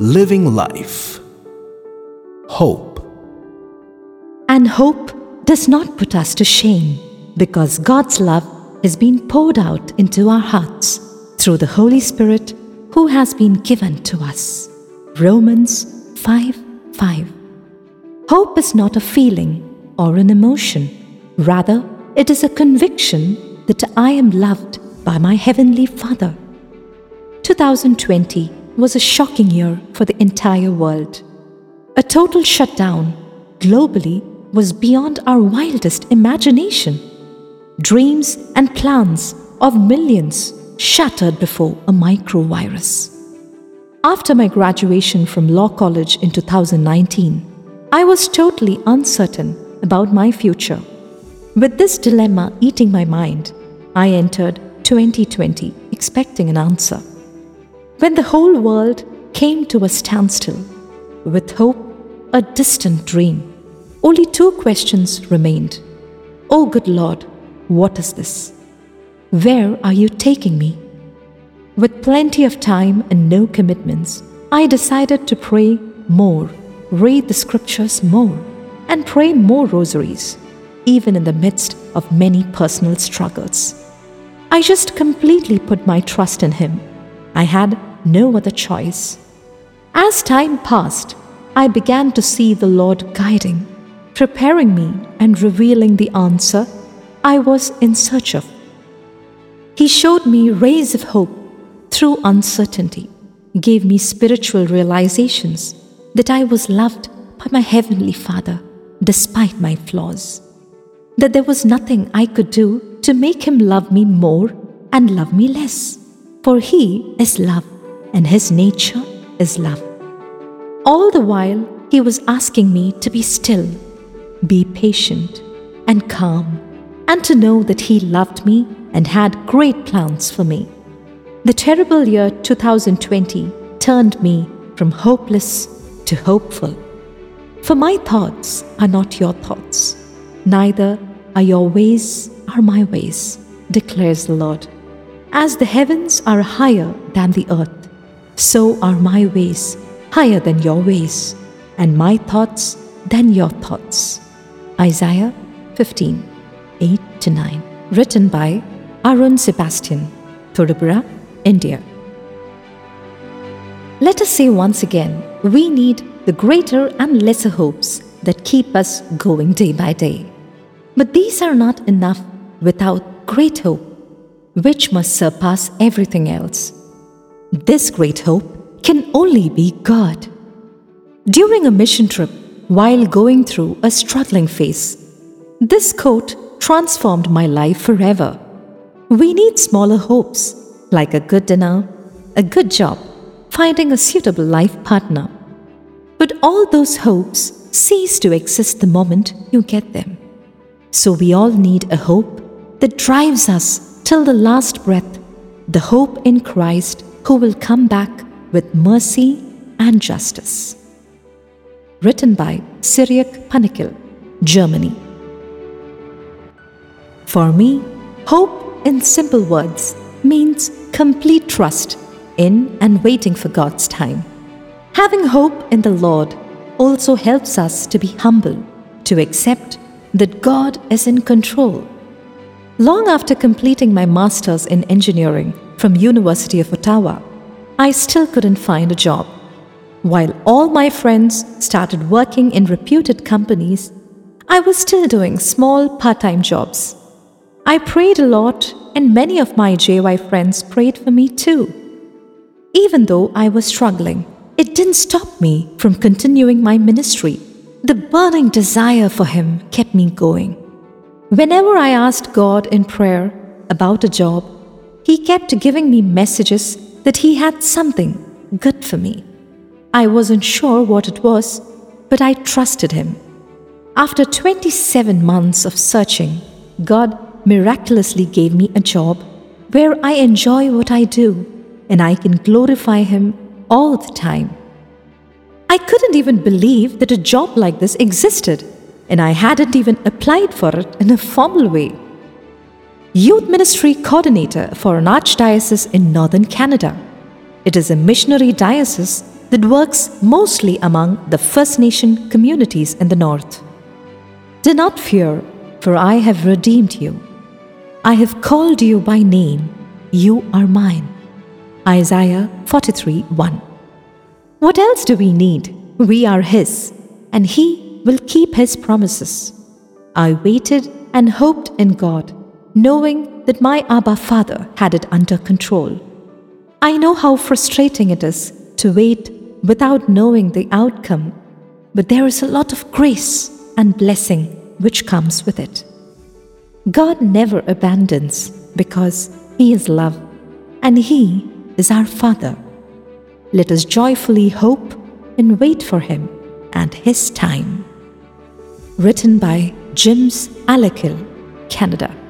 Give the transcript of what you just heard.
Living Life Hope And hope does not put us to shame because God's love has been poured out into our hearts through the Holy Spirit who has been given to us. Romans 5 5. Hope is not a feeling or an emotion, rather, it is a conviction that I am loved by my Heavenly Father. 2020 was a shocking year for the entire world. A total shutdown globally was beyond our wildest imagination. Dreams and plans of millions shattered before a microvirus. After my graduation from Law College in 2019, I was totally uncertain about my future. With this dilemma eating my mind, I entered 2020 expecting an answer. When the whole world came to a standstill, with hope a distant dream, only two questions remained. Oh, good Lord, what is this? Where are you taking me? With plenty of time and no commitments, I decided to pray more, read the scriptures more, and pray more rosaries, even in the midst of many personal struggles. I just completely put my trust in Him. I had no other choice. As time passed, I began to see the Lord guiding, preparing me, and revealing the answer I was in search of. He showed me rays of hope through uncertainty, gave me spiritual realizations that I was loved by my Heavenly Father despite my flaws, that there was nothing I could do to make Him love me more and love me less, for He is love and His nature is love. All the while, He was asking me to be still, be patient, and calm, and to know that He loved me and had great plans for me. The terrible year 2020 turned me from hopeless to hopeful. For my thoughts are not your thoughts, neither are your ways are my ways, declares the Lord. As the heavens are higher than the earth, so are my ways higher than your ways, and my thoughts than your thoughts. Isaiah 15 8 to 9. Written by Arun Sebastian, Thodupuzha, India. Let us say once again we need the greater and lesser hopes that keep us going day by day. But these are not enough without great hope, which must surpass everything else. This great hope can only be God. During a mission trip, while going through a struggling phase, this quote transformed my life forever. We need smaller hopes, like a good dinner, a good job, finding a suitable life partner. But all those hopes cease to exist the moment you get them. So we all need a hope that drives us till the last breath, the hope in Christ who will come back with mercy and justice. Written by Cyriac Panikil, Germany. For me, hope in simple words means complete trust in and waiting for God's time. Having hope in the Lord also helps us to be humble, to accept that God is in control. Long after completing my masters in engineering from University of Ottawa, I still couldn't find a job. While all my friends started working in reputed companies, I was still doing small part-time jobs. I prayed a lot and many of my JY friends prayed for me too. Even though I was struggling, it didn't stop me from continuing my ministry. The burning desire for Him kept me going. Whenever I asked God in prayer about a job, He kept giving me messages that He had something good for me. I wasn't sure what it was, but I trusted Him. After 27 months of searching, God miraculously gave me a job where I enjoy what I do and I can glorify Him all the time. I couldn't even believe that a job like this existed, and I hadn't even applied for it in a formal way. Youth Ministry Coordinator for an Archdiocese in Northern Canada. It is a missionary diocese that works mostly among the First Nation communities in the North. Do not fear, for I have redeemed you. I have called you by name. You are mine. Isaiah 43 1. What else do we need? We are His, and He will keep His promises. I waited and hoped in God, knowing that my Abba Father had it under control. I know how frustrating it is to wait without knowing the outcome, but there is a lot of grace and blessing which comes with it. God never abandons because He is love and He is our Father. Let us joyfully hope and wait for Him and His time. Written by Jims Alakil, Canada.